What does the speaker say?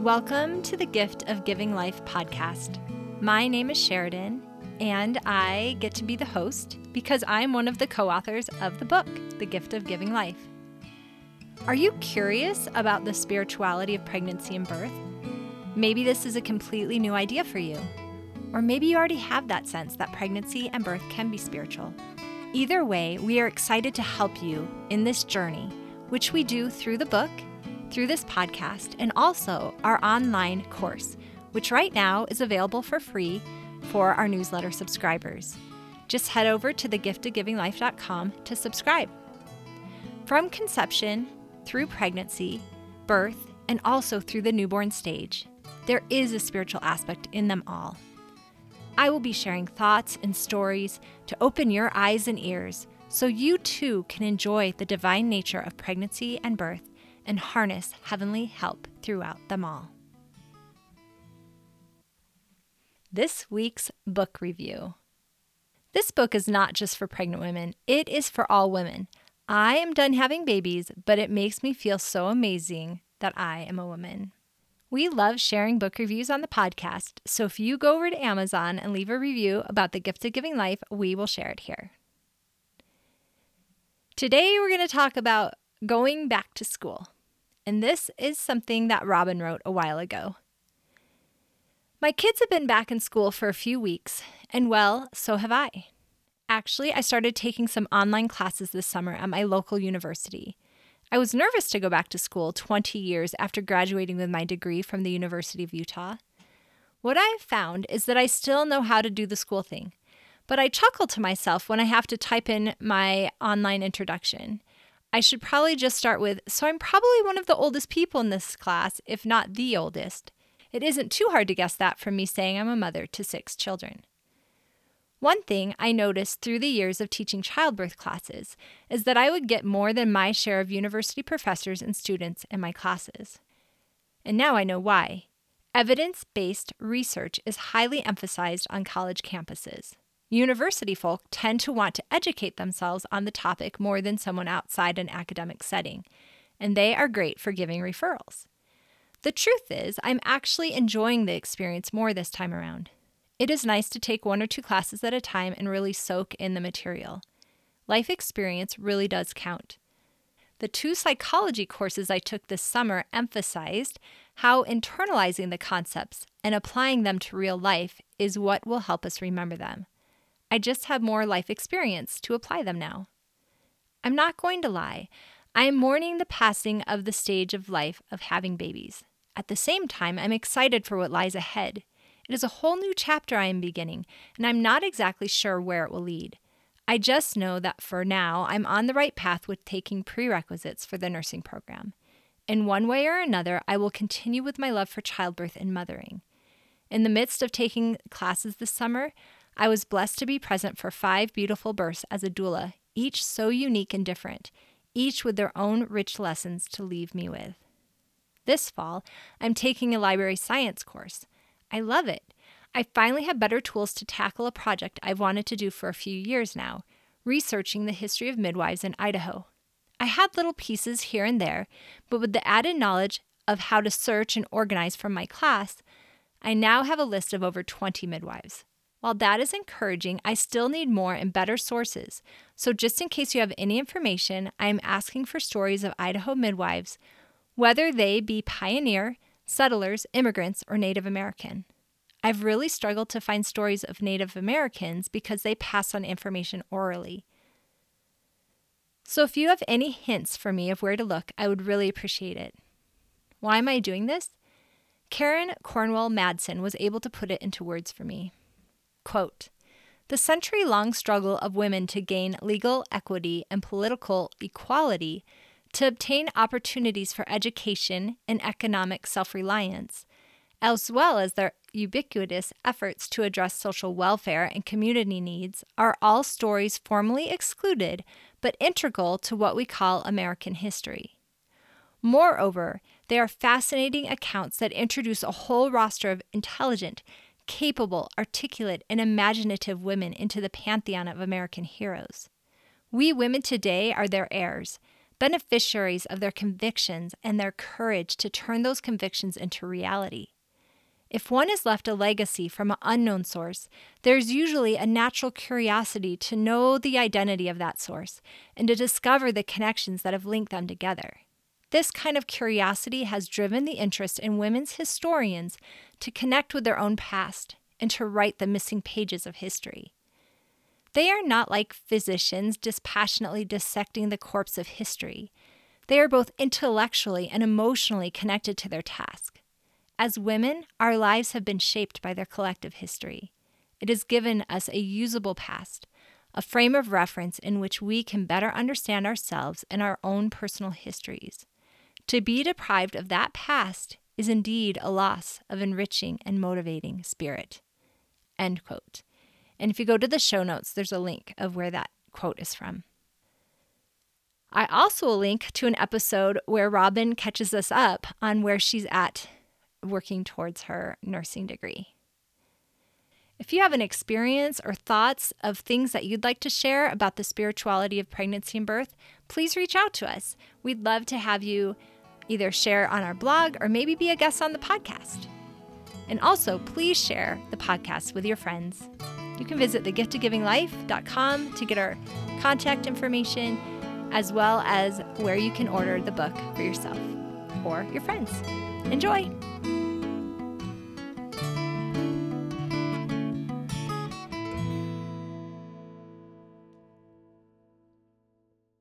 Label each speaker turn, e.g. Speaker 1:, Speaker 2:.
Speaker 1: Welcome to the Gift of Giving Life podcast. My name is Sheridan, and I get to be the host because I'm one of the co authors of the book, The Gift of Giving Life. Are you curious about the spirituality of pregnancy and birth? Maybe this is a completely new idea for you. Or maybe you already have that sense that pregnancy and birth can be spiritual. Either way, we are excited to help you in this journey, which we do through the book, through this podcast, and also our online course, which right now is available for free for our newsletter subscribers. Just head over to thegiftofgivinglife.com to subscribe. From conception through pregnancy, birth, and also through the newborn stage, there is a spiritual aspect in them all. I will be sharing thoughts and stories to open your eyes and ears so you too can enjoy the divine nature of pregnancy and birth and harness heavenly help throughout them all. This week's book review. This book is not just for pregnant women, it is for all women. I am done having babies, but it makes me feel so amazing that I am a woman. We love sharing book reviews on the podcast, so if you go over to Amazon and leave a review about The Gift of Giving Life, we will share it here. Today, we're going to talk about going back to school, and this is something that Robyn wrote a while ago. My kids have been back in school for a few weeks, and well, so have I. Actually, I started taking some online classes this summer at my local university. I was nervous to go back to school 20 years after graduating with my degree from the University of Utah. What I have found is that I still know how to do the school thing, but I chuckle to myself when I have to type in my online introduction. I should probably just start with So I'm probably one of the oldest people in this class, if not the oldest. It isn't too hard to guess that from me saying I'm a mother to six children. One thing I noticed through the years of teaching childbirth classes is that I would get more than my share of university professors and students in my classes. And now I know why. Evidence based research is highly emphasized on college campuses. University folk tend to want to educate themselves on the topic more than someone outside an academic setting, and they are great for giving referrals. The truth is, I'm actually enjoying the experience more this time around. It is nice to take one or two classes at a time and really soak in the material. Life experience really does count. The two psychology courses I took this summer emphasized how internalizing the concepts and applying them to real life is what will help us remember them. I just have more life experience to apply them now. I'm not going to lie, I am mourning the passing of the stage of life of having babies. At the same time, I'm excited for what lies ahead. It is a whole new chapter I am beginning, and I'm not exactly sure where it will lead. I just know that for now, I'm on the right path with taking prerequisites for the nursing program. In one way or another, I will continue with my love for childbirth and mothering. In the midst of taking classes this summer, I was blessed to be present for five beautiful births as a doula, each so unique and different, each with their own rich lessons to leave me with. This fall, I'm taking a library science course. I love it. I finally have better tools to tackle a project I've wanted to do for a few years now researching the history of midwives in Idaho. I had little pieces here and there, but with the added knowledge of how to search and organize from my class, I now have a list of over 20 midwives. While that is encouraging, I still need more and better sources. So, just in case you have any information, I am asking for stories of Idaho midwives, whether they be pioneer, settlers, immigrants, or Native American. I've really struggled to find stories of Native Americans because they pass on information orally. So, if you have any hints for me of where to look, I would really appreciate it. Why am I doing this? Karen Cornwall Madsen was able to put it into words for me. Quote, the century long struggle of women to gain legal equity and political equality to obtain opportunities for education and economic self reliance, as well as their ubiquitous efforts to address social welfare and community needs, are all stories formally excluded but integral to what we call American history. Moreover, they are fascinating accounts that introduce a whole roster of intelligent, capable, articulate, and imaginative women into the pantheon of American heroes. We women today are their heirs beneficiaries of their convictions and their courage to turn those convictions into reality. If one is left a legacy from an unknown source, there's usually a natural curiosity to know the identity of that source and to discover the connections that have linked them together. This kind of curiosity has driven the interest in women's historians to connect with their own past and to write the missing pages of history. They are not like physicians dispassionately dissecting the corpse of history. They are both intellectually and emotionally connected to their task. As women, our lives have been shaped by their collective history. It has given us a usable past, a frame of reference in which we can better understand ourselves and our own personal histories. To be deprived of that past is indeed a loss of enriching and motivating spirit. End quote. And if you go to the show notes, there's a link of where that quote is from. I also will link to an episode where Robyn catches us up on where she's at working towards her nursing degree. If you have an experience or thoughts of things that you'd like to share about the spirituality of pregnancy and birth, please reach out to us. We'd love to have you either share on our blog or maybe be a guest on the podcast. And also, please share the podcast with your friends. You can visit thegiftofgivinglife.com to get our contact information, as well as where you can order the book for yourself or your friends. Enjoy!